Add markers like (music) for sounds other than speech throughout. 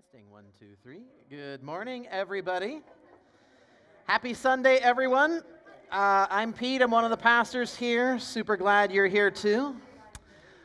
Testing one, two, three. Good morning, everybody. Happy Sunday, everyone. Uh, I'm Pete. I'm one of the pastors here. Super glad you're here too.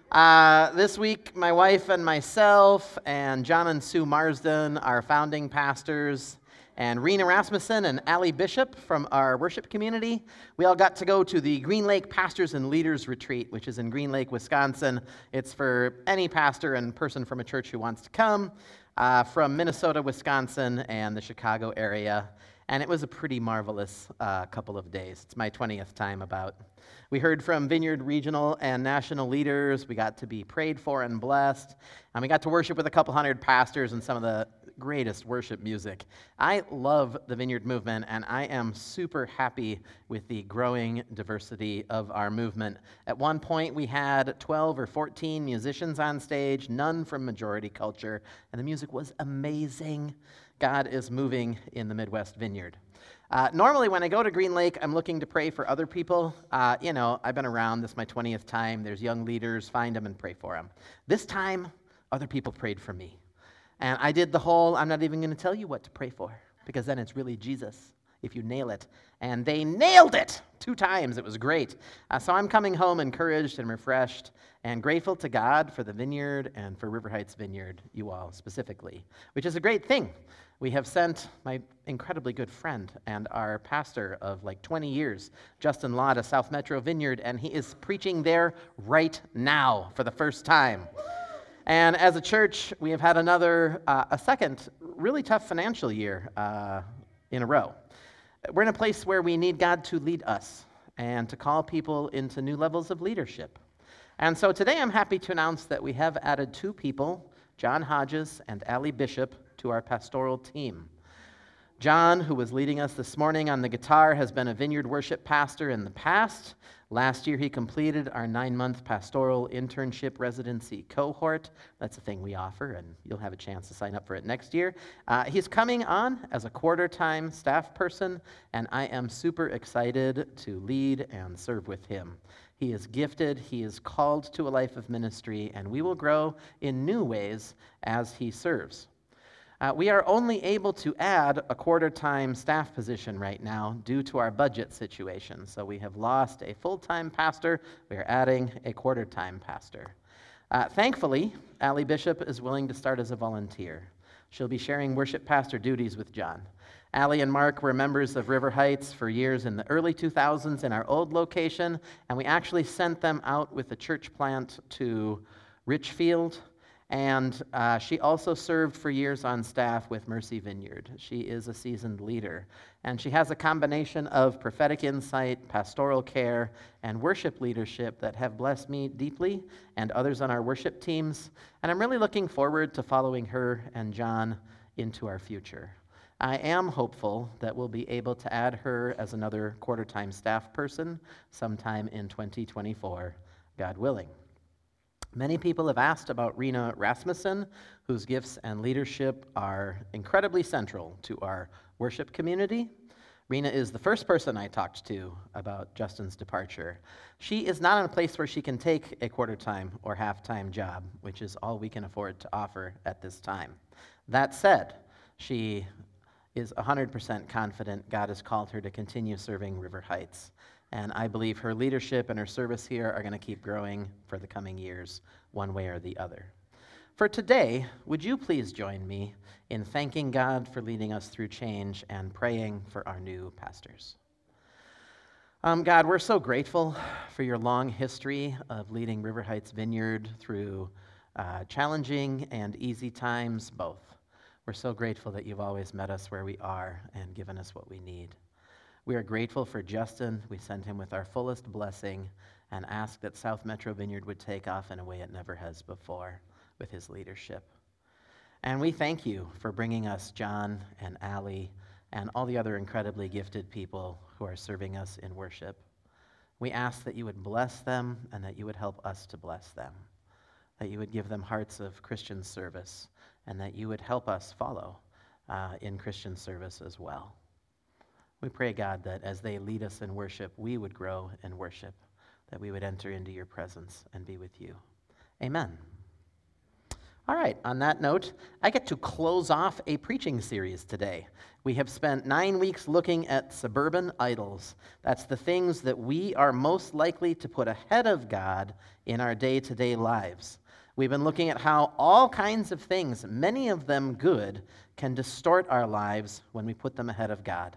Uh, this week, my wife and myself, and John and Sue Marsden, our founding pastors, and Rena Rasmussen and Allie Bishop from our worship community. We all got to go to the Green Lake Pastors and Leaders Retreat, which is in Green Lake, Wisconsin. It's for any pastor and person from a church who wants to come uh, from Minnesota, Wisconsin, and the Chicago area. And it was a pretty marvelous uh, couple of days. It's my 20th time about. We heard from Vineyard regional and national leaders. We got to be prayed for and blessed. And we got to worship with a couple hundred pastors and some of the greatest worship music. I love the Vineyard movement, and I am super happy with the growing diversity of our movement. At one point, we had 12 or 14 musicians on stage, none from majority culture, and the music was amazing. God is moving in the Midwest Vineyard. Uh, normally, when I go to Green Lake, I'm looking to pray for other people. Uh, you know, I've been around, this is my 20th time. There's young leaders, find them and pray for them. This time, other people prayed for me. And I did the whole, I'm not even going to tell you what to pray for, because then it's really Jesus if you nail it. And they nailed it two times. It was great. Uh, so I'm coming home encouraged and refreshed and grateful to God for the vineyard and for River Heights Vineyard, you all specifically, which is a great thing. We have sent my incredibly good friend and our pastor of like 20 years, Justin Law, to South Metro Vineyard, and he is preaching there right now for the first time. And as a church, we have had another, uh, a second really tough financial year uh, in a row. We're in a place where we need God to lead us and to call people into new levels of leadership. And so today I'm happy to announce that we have added two people, John Hodges and Allie Bishop, to our pastoral team. John, who was leading us this morning on the guitar, has been a vineyard worship pastor in the past. Last year, he completed our nine month pastoral internship residency cohort. That's a thing we offer, and you'll have a chance to sign up for it next year. Uh, he's coming on as a quarter time staff person, and I am super excited to lead and serve with him. He is gifted, he is called to a life of ministry, and we will grow in new ways as he serves. Uh, we are only able to add a quarter time staff position right now due to our budget situation. So we have lost a full time pastor, we are adding a quarter time pastor. Uh, thankfully, Allie Bishop is willing to start as a volunteer. She'll be sharing worship pastor duties with John. Allie and Mark were members of River Heights for years in the early 2000s in our old location, and we actually sent them out with the church plant to Richfield and uh, she also served for years on staff with Mercy Vineyard. She is a seasoned leader. And she has a combination of prophetic insight, pastoral care, and worship leadership that have blessed me deeply and others on our worship teams. And I'm really looking forward to following her and John into our future. I am hopeful that we'll be able to add her as another quarter time staff person sometime in 2024, God willing. Many people have asked about Rena Rasmussen, whose gifts and leadership are incredibly central to our worship community. Rena is the first person I talked to about Justin's departure. She is not in a place where she can take a quarter time or half time job, which is all we can afford to offer at this time. That said, she is 100% confident God has called her to continue serving River Heights. And I believe her leadership and her service here are going to keep growing for the coming years, one way or the other. For today, would you please join me in thanking God for leading us through change and praying for our new pastors? Um, God, we're so grateful for your long history of leading River Heights Vineyard through uh, challenging and easy times, both. We're so grateful that you've always met us where we are and given us what we need. We are grateful for Justin. We send him with our fullest blessing and ask that South Metro Vineyard would take off in a way it never has before with his leadership. And we thank you for bringing us John and Allie and all the other incredibly gifted people who are serving us in worship. We ask that you would bless them and that you would help us to bless them, that you would give them hearts of Christian service, and that you would help us follow uh, in Christian service as well. We pray, God, that as they lead us in worship, we would grow in worship, that we would enter into your presence and be with you. Amen. All right, on that note, I get to close off a preaching series today. We have spent nine weeks looking at suburban idols. That's the things that we are most likely to put ahead of God in our day to day lives. We've been looking at how all kinds of things, many of them good, can distort our lives when we put them ahead of God.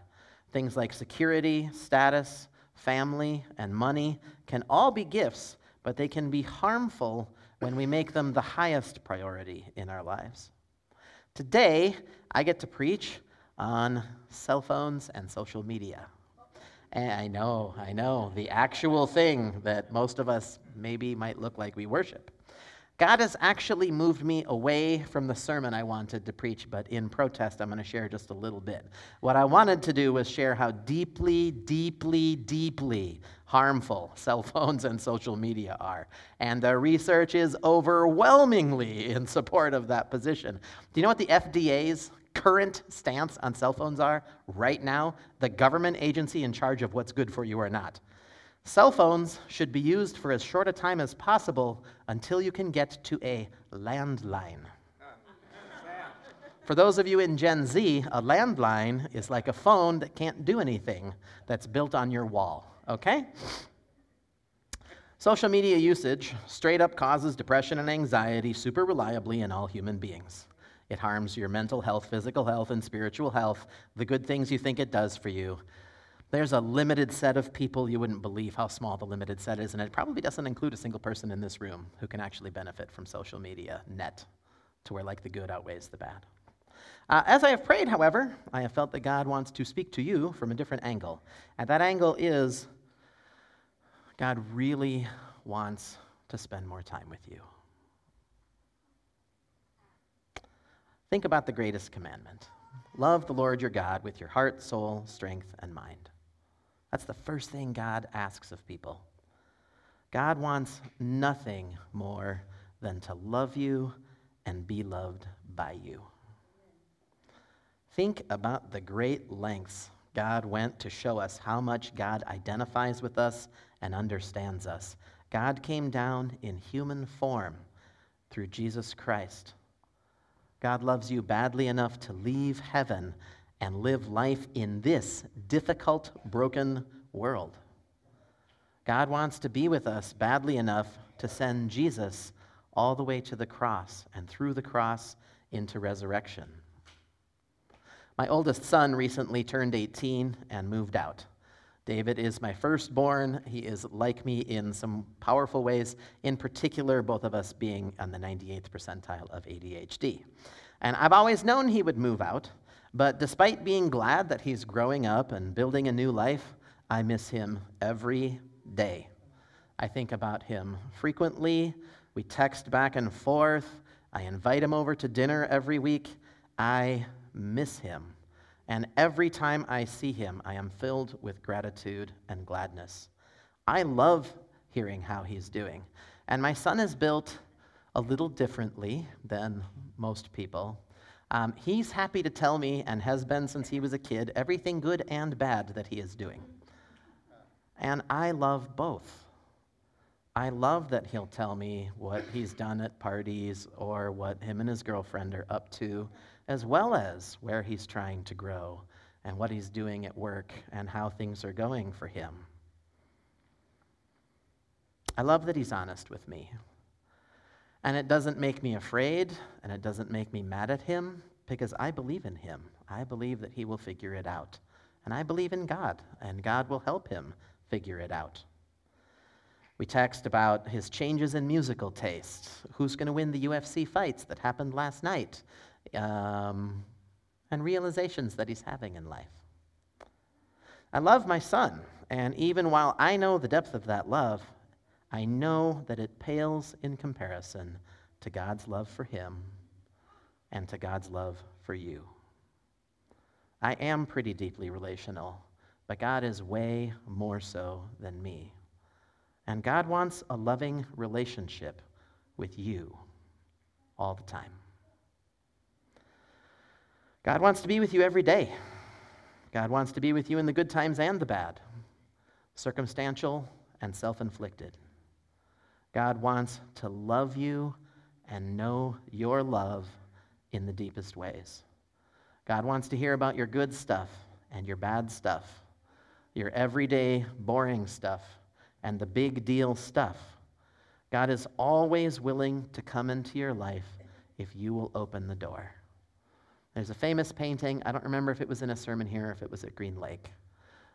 Things like security, status, family, and money can all be gifts, but they can be harmful when we make them the highest priority in our lives. Today, I get to preach on cell phones and social media. And I know, I know, the actual thing that most of us maybe might look like we worship. God has actually moved me away from the sermon I wanted to preach, but in protest, I'm going to share just a little bit. What I wanted to do was share how deeply, deeply, deeply harmful (laughs) cell phones and social media are. And the research is overwhelmingly in support of that position. Do you know what the FDA's current stance on cell phones are right now? The government agency in charge of what's good for you or not. Cell phones should be used for as short a time as possible until you can get to a landline. For those of you in Gen Z, a landline is like a phone that can't do anything that's built on your wall, okay? Social media usage straight up causes depression and anxiety super reliably in all human beings. It harms your mental health, physical health, and spiritual health, the good things you think it does for you. There's a limited set of people. You wouldn't believe how small the limited set is, and it probably doesn't include a single person in this room who can actually benefit from social media net to where like the good outweighs the bad. Uh, as I have prayed, however, I have felt that God wants to speak to you from a different angle. And that angle is God really wants to spend more time with you. Think about the greatest commandment love the Lord your God with your heart, soul, strength, and mind. That's the first thing God asks of people. God wants nothing more than to love you and be loved by you. Think about the great lengths God went to show us how much God identifies with us and understands us. God came down in human form through Jesus Christ. God loves you badly enough to leave heaven and live life in this difficult, broken world. God wants to be with us badly enough to send Jesus all the way to the cross and through the cross into resurrection. My oldest son recently turned 18 and moved out. David is my firstborn. He is like me in some powerful ways, in particular, both of us being on the 98th percentile of ADHD. And I've always known he would move out. But despite being glad that he's growing up and building a new life, I miss him every day. I think about him frequently. We text back and forth. I invite him over to dinner every week. I miss him. And every time I see him, I am filled with gratitude and gladness. I love hearing how he's doing. And my son is built a little differently than most people. Um, he's happy to tell me, and has been since he was a kid, everything good and bad that he is doing. And I love both. I love that he'll tell me what he's done at parties or what him and his girlfriend are up to, as well as where he's trying to grow and what he's doing at work and how things are going for him. I love that he's honest with me. And it doesn't make me afraid, and it doesn't make me mad at him, because I believe in him. I believe that he will figure it out. And I believe in God, and God will help him figure it out. We text about his changes in musical taste, who's going to win the UFC fights that happened last night, um, and realizations that he's having in life. I love my son, and even while I know the depth of that love, I know that it pales in comparison to God's love for him and to God's love for you. I am pretty deeply relational, but God is way more so than me. And God wants a loving relationship with you all the time. God wants to be with you every day. God wants to be with you in the good times and the bad, circumstantial and self inflicted. God wants to love you and know your love in the deepest ways. God wants to hear about your good stuff and your bad stuff, your everyday boring stuff and the big deal stuff. God is always willing to come into your life if you will open the door. There's a famous painting, I don't remember if it was in a sermon here or if it was at Green Lake,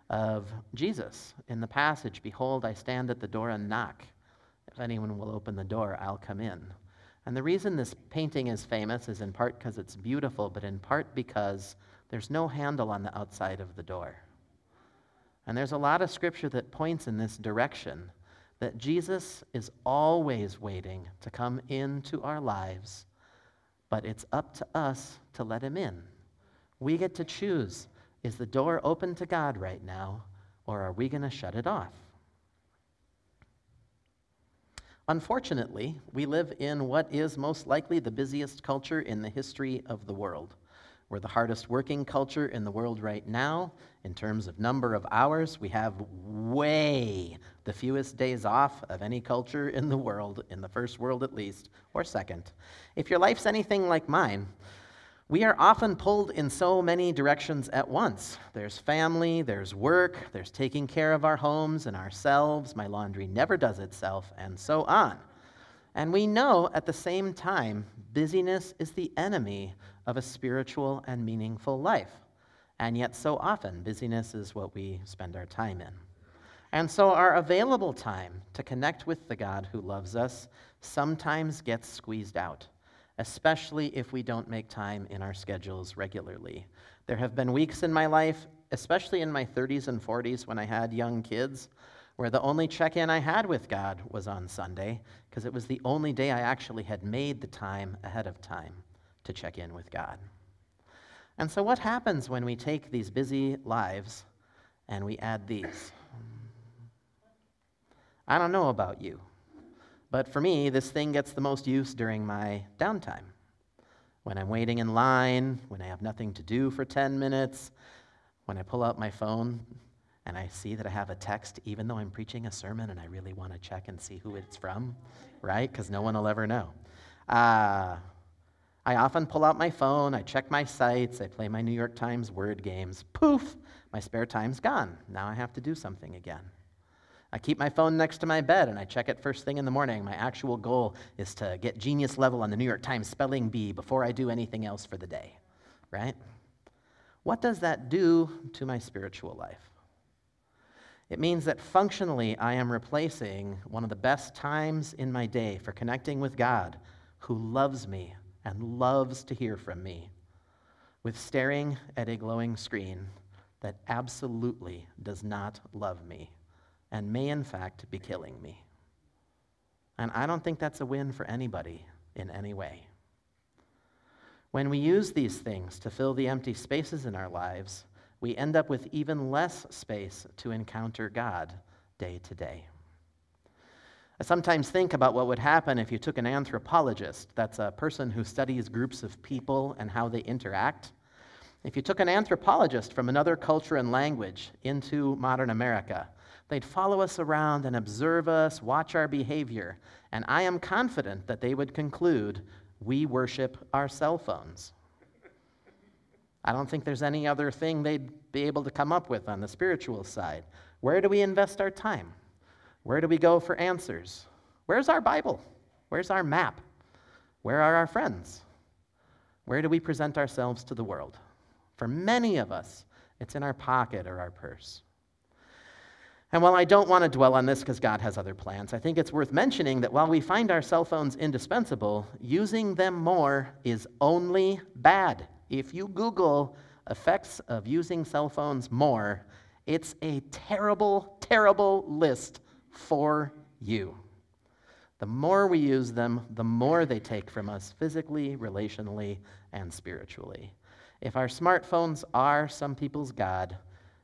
of Jesus in the passage Behold, I stand at the door and knock. If anyone will open the door, I'll come in. And the reason this painting is famous is in part because it's beautiful, but in part because there's no handle on the outside of the door. And there's a lot of scripture that points in this direction that Jesus is always waiting to come into our lives, but it's up to us to let him in. We get to choose is the door open to God right now, or are we going to shut it off? Unfortunately, we live in what is most likely the busiest culture in the history of the world. We're the hardest working culture in the world right now. In terms of number of hours, we have way the fewest days off of any culture in the world, in the first world at least, or second. If your life's anything like mine, we are often pulled in so many directions at once. There's family, there's work, there's taking care of our homes and ourselves, my laundry never does itself, and so on. And we know at the same time, busyness is the enemy of a spiritual and meaningful life. And yet, so often, busyness is what we spend our time in. And so, our available time to connect with the God who loves us sometimes gets squeezed out especially if we don't make time in our schedules regularly. There have been weeks in my life, especially in my 30s and 40s when I had young kids, where the only check in I had with God was on Sunday, because it was the only day I actually had made the time ahead of time to check in with God. And so, what happens when we take these busy lives and we add these? I don't know about you. But for me, this thing gets the most use during my downtime. When I'm waiting in line, when I have nothing to do for 10 minutes, when I pull out my phone and I see that I have a text, even though I'm preaching a sermon and I really want to check and see who it's from, right? Because no one will ever know. Uh, I often pull out my phone, I check my sites, I play my New York Times word games. Poof, my spare time's gone. Now I have to do something again. I keep my phone next to my bed and I check it first thing in the morning. My actual goal is to get genius level on the New York Times spelling bee before I do anything else for the day, right? What does that do to my spiritual life? It means that functionally I am replacing one of the best times in my day for connecting with God, who loves me and loves to hear from me, with staring at a glowing screen that absolutely does not love me and may, in fact, be killing me. And I don't think that's a win for anybody in any way. When we use these things to fill the empty spaces in our lives, we end up with even less space to encounter God day to day. I sometimes think about what would happen if you took an anthropologist, that's a person who studies groups of people and how they interact. If you took an anthropologist from another culture and language into modern America, They'd follow us around and observe us, watch our behavior, and I am confident that they would conclude we worship our cell phones. I don't think there's any other thing they'd be able to come up with on the spiritual side. Where do we invest our time? Where do we go for answers? Where's our Bible? Where's our map? Where are our friends? Where do we present ourselves to the world? For many of us, it's in our pocket or our purse. And while I don't want to dwell on this because God has other plans, I think it's worth mentioning that while we find our cell phones indispensable, using them more is only bad. If you Google effects of using cell phones more, it's a terrible, terrible list for you. The more we use them, the more they take from us physically, relationally, and spiritually. If our smartphones are some people's God,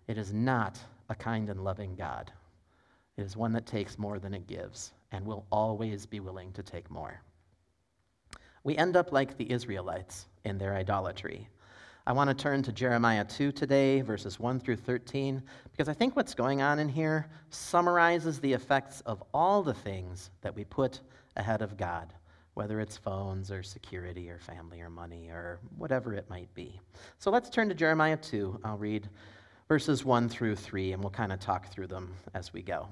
it is not a kind and loving God. It is one that takes more than it gives and will always be willing to take more. We end up like the Israelites in their idolatry. I want to turn to Jeremiah 2 today, verses 1 through 13, because I think what's going on in here summarizes the effects of all the things that we put ahead of God, whether it's phones or security or family or money or whatever it might be. So let's turn to Jeremiah 2. I'll read verses 1 through 3, and we'll kind of talk through them as we go.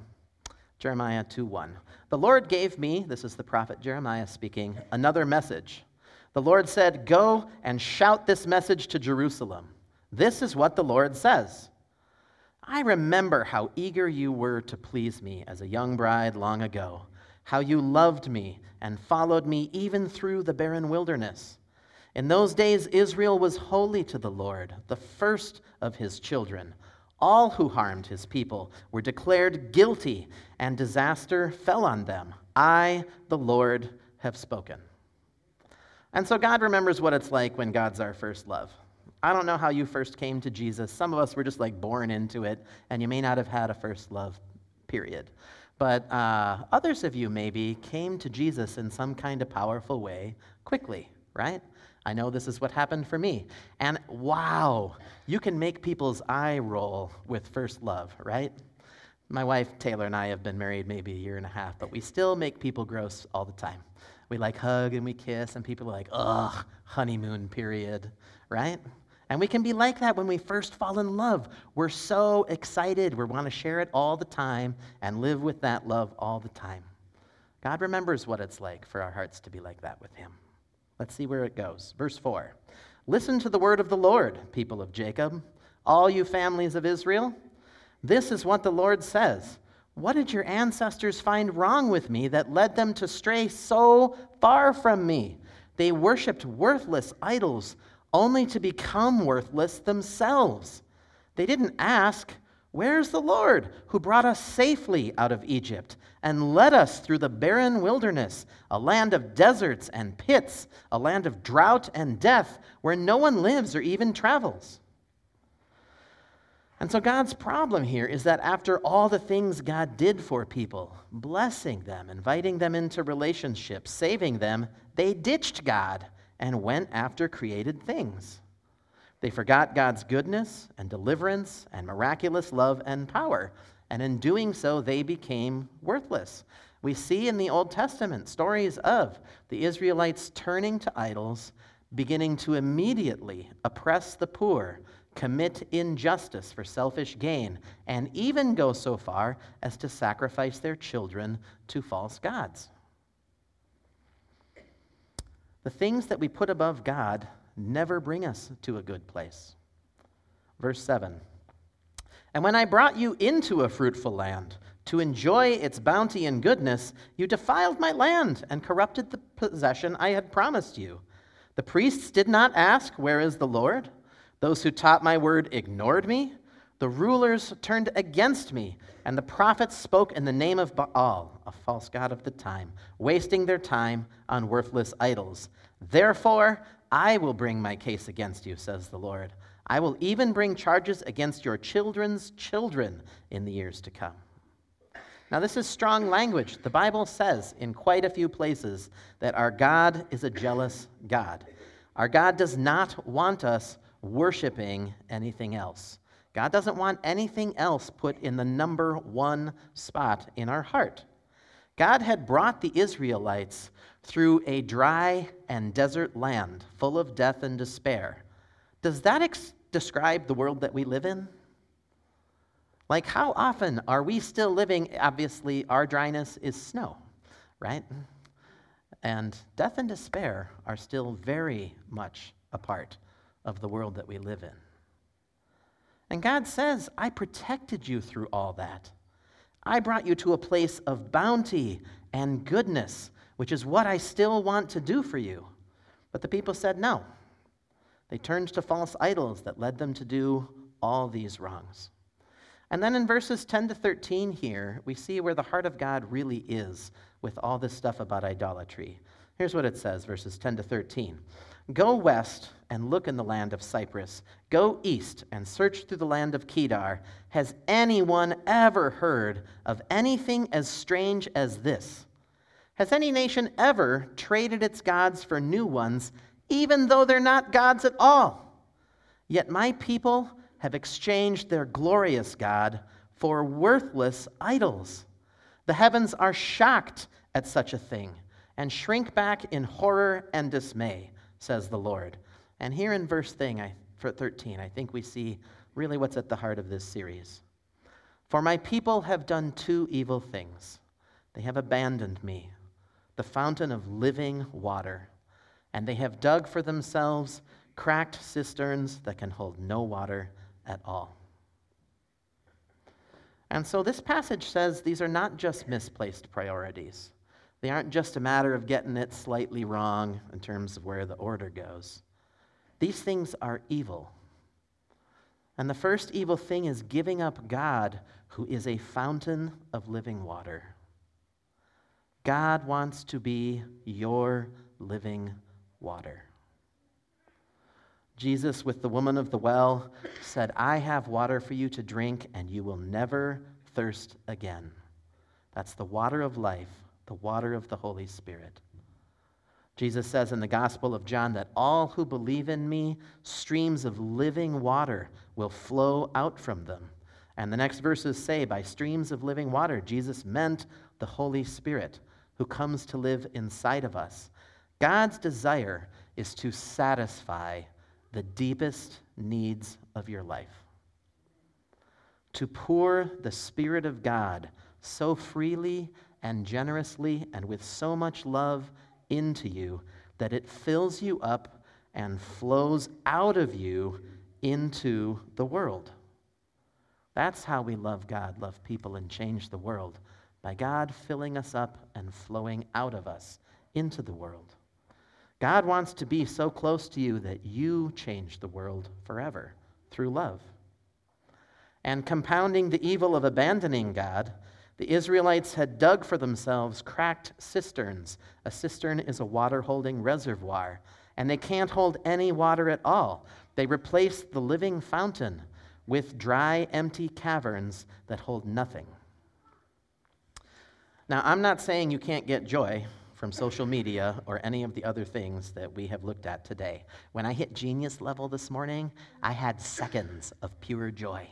Jeremiah 2 1. The Lord gave me, this is the prophet Jeremiah speaking, another message. The Lord said, Go and shout this message to Jerusalem. This is what the Lord says. I remember how eager you were to please me as a young bride long ago, how you loved me and followed me even through the barren wilderness. In those days, Israel was holy to the Lord, the first of his children. All who harmed his people were declared guilty, and disaster fell on them. I, the Lord, have spoken. And so God remembers what it's like when God's our first love. I don't know how you first came to Jesus. Some of us were just like born into it, and you may not have had a first love, period. But uh, others of you maybe came to Jesus in some kind of powerful way quickly, right? I know this is what happened for me. And wow, you can make people's eye roll with first love, right? My wife Taylor and I have been married maybe a year and a half, but we still make people gross all the time. We like hug and we kiss, and people are like, ugh, honeymoon period, right? And we can be like that when we first fall in love. We're so excited. We want to share it all the time and live with that love all the time. God remembers what it's like for our hearts to be like that with Him. Let's see where it goes. Verse 4 Listen to the word of the Lord, people of Jacob, all you families of Israel. This is what the Lord says. What did your ancestors find wrong with me that led them to stray so far from me? They worshiped worthless idols only to become worthless themselves. They didn't ask, Where's the Lord who brought us safely out of Egypt and led us through the barren wilderness, a land of deserts and pits, a land of drought and death, where no one lives or even travels? And so, God's problem here is that after all the things God did for people, blessing them, inviting them into relationships, saving them, they ditched God and went after created things. They forgot God's goodness and deliverance and miraculous love and power, and in doing so, they became worthless. We see in the Old Testament stories of the Israelites turning to idols, beginning to immediately oppress the poor, commit injustice for selfish gain, and even go so far as to sacrifice their children to false gods. The things that we put above God never bring us to a good place. Verse 7 And when I brought you into a fruitful land, to enjoy its bounty and goodness, you defiled my land and corrupted the possession I had promised you. The priests did not ask, Where is the Lord? Those who taught my word ignored me. The rulers turned against me, and the prophets spoke in the name of Baal, a false god of the time, wasting their time on worthless idols. Therefore, I will bring my case against you, says the Lord. I will even bring charges against your children's children in the years to come. Now, this is strong language. The Bible says in quite a few places that our God is a jealous God. Our God does not want us worshiping anything else. God doesn't want anything else put in the number one spot in our heart. God had brought the Israelites through a dry and desert land full of death and despair. Does that ex- describe the world that we live in? Like, how often are we still living? Obviously, our dryness is snow, right? And death and despair are still very much a part of the world that we live in. And God says, I protected you through all that. I brought you to a place of bounty and goodness which is what I still want to do for you. But the people said no. They turned to false idols that led them to do all these wrongs. And then in verses 10 to 13 here, we see where the heart of God really is with all this stuff about idolatry. Here's what it says, verses 10 to 13. Go west and look in the land of Cyprus. Go east and search through the land of Kedar. Has anyone ever heard of anything as strange as this? Has any nation ever traded its gods for new ones, even though they're not gods at all? Yet my people have exchanged their glorious God for worthless idols. The heavens are shocked at such a thing, and shrink back in horror and dismay, says the Lord. And here in verse thing, I, for 13, I think we see really what's at the heart of this series. For my people have done two evil things. They have abandoned me, the fountain of living water, and they have dug for themselves cracked cisterns that can hold no water at all. And so this passage says these are not just misplaced priorities. They aren't just a matter of getting it slightly wrong in terms of where the order goes. These things are evil. And the first evil thing is giving up God, who is a fountain of living water. God wants to be your living water. Jesus, with the woman of the well, said, I have water for you to drink, and you will never thirst again. That's the water of life, the water of the Holy Spirit. Jesus says in the Gospel of John that all who believe in me, streams of living water will flow out from them. And the next verses say, by streams of living water, Jesus meant the Holy Spirit who comes to live inside of us. God's desire is to satisfy the deepest needs of your life. To pour the Spirit of God so freely and generously and with so much love into you that it fills you up and flows out of you into the world. That's how we love God, love people, and change the world by God filling us up and flowing out of us into the world. God wants to be so close to you that you change the world forever through love. And compounding the evil of abandoning God, the Israelites had dug for themselves cracked cisterns. A cistern is a water holding reservoir, and they can't hold any water at all. They replaced the living fountain with dry, empty caverns that hold nothing. Now, I'm not saying you can't get joy from social media or any of the other things that we have looked at today. When I hit genius level this morning, I had seconds of pure joy.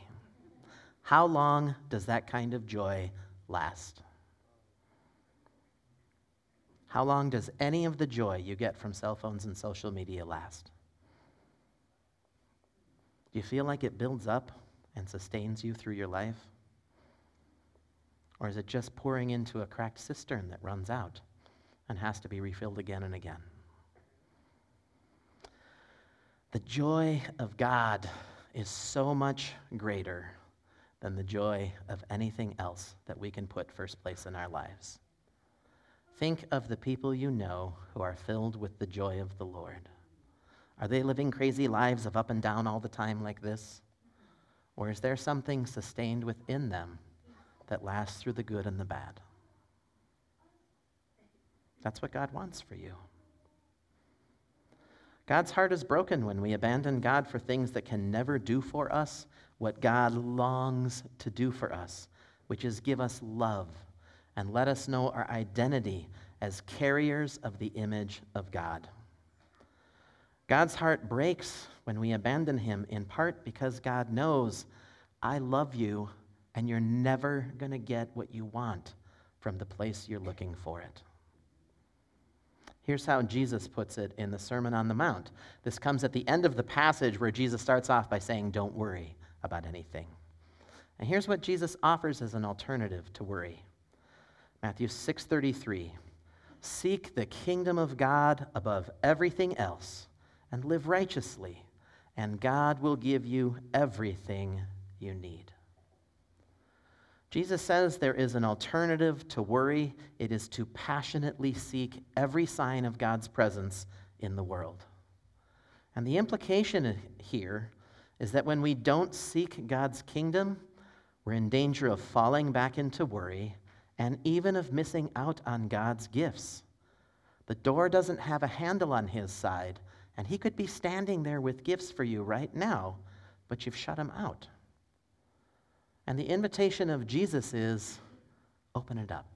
How long does that kind of joy last? How long does any of the joy you get from cell phones and social media last? Do you feel like it builds up and sustains you through your life? Or is it just pouring into a cracked cistern that runs out? and has to be refilled again and again. The joy of God is so much greater than the joy of anything else that we can put first place in our lives. Think of the people you know who are filled with the joy of the Lord. Are they living crazy lives of up and down all the time like this? Or is there something sustained within them that lasts through the good and the bad? That's what God wants for you. God's heart is broken when we abandon God for things that can never do for us what God longs to do for us, which is give us love and let us know our identity as carriers of the image of God. God's heart breaks when we abandon Him, in part because God knows, I love you, and you're never going to get what you want from the place you're looking for it. Here's how Jesus puts it in the Sermon on the Mount. This comes at the end of the passage where Jesus starts off by saying, Don't worry about anything. And here's what Jesus offers as an alternative to worry. Matthew 6:33 Seek the kingdom of God above everything else and live righteously, and God will give you everything you need. Jesus says there is an alternative to worry. It is to passionately seek every sign of God's presence in the world. And the implication here is that when we don't seek God's kingdom, we're in danger of falling back into worry and even of missing out on God's gifts. The door doesn't have a handle on his side, and he could be standing there with gifts for you right now, but you've shut him out. And the invitation of Jesus is open it up.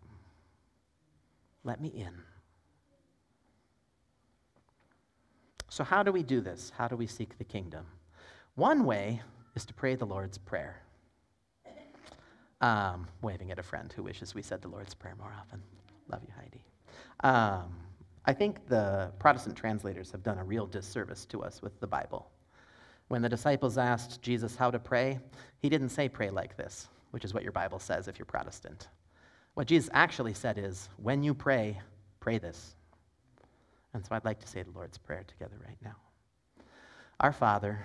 Let me in. So, how do we do this? How do we seek the kingdom? One way is to pray the Lord's Prayer. Um, waving at a friend who wishes we said the Lord's Prayer more often. Love you, Heidi. Um, I think the Protestant translators have done a real disservice to us with the Bible. When the disciples asked Jesus how to pray, he didn't say pray like this, which is what your Bible says if you're Protestant. What Jesus actually said is, when you pray, pray this. And so I'd like to say the Lord's Prayer together right now. Our Father,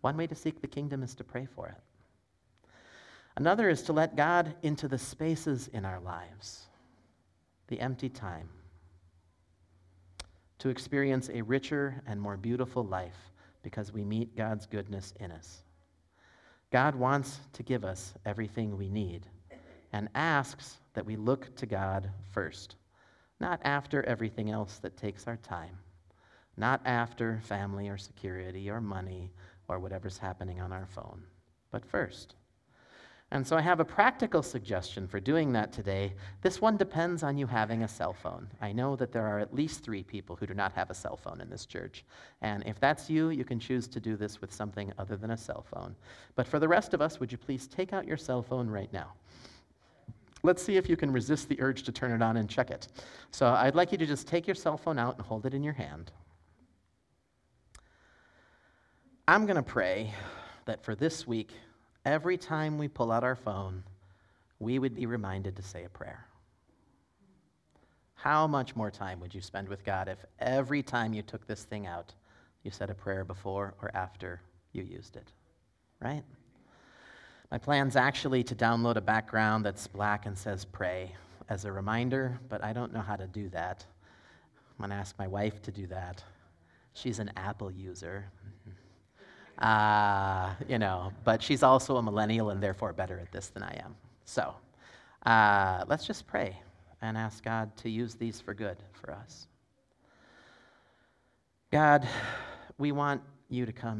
One way to seek the kingdom is to pray for it. Another is to let God into the spaces in our lives, the empty time, to experience a richer and more beautiful life because we meet God's goodness in us. God wants to give us everything we need and asks that we look to God first, not after everything else that takes our time, not after family or security or money or whatever's happening on our phone, but first. And so I have a practical suggestion for doing that today. This one depends on you having a cell phone. I know that there are at least three people who do not have a cell phone in this church. And if that's you, you can choose to do this with something other than a cell phone. But for the rest of us, would you please take out your cell phone right now? Let's see if you can resist the urge to turn it on and check it. So I'd like you to just take your cell phone out and hold it in your hand. I'm going to pray that for this week, every time we pull out our phone, we would be reminded to say a prayer. How much more time would you spend with God if every time you took this thing out, you said a prayer before or after you used it? Right? My plan's actually to download a background that's black and says pray as a reminder, but I don't know how to do that. I'm going to ask my wife to do that. She's an Apple user. Uh, you know, but she's also a millennial and therefore better at this than I am. So uh, let's just pray and ask God to use these for good for us. God, we want you to come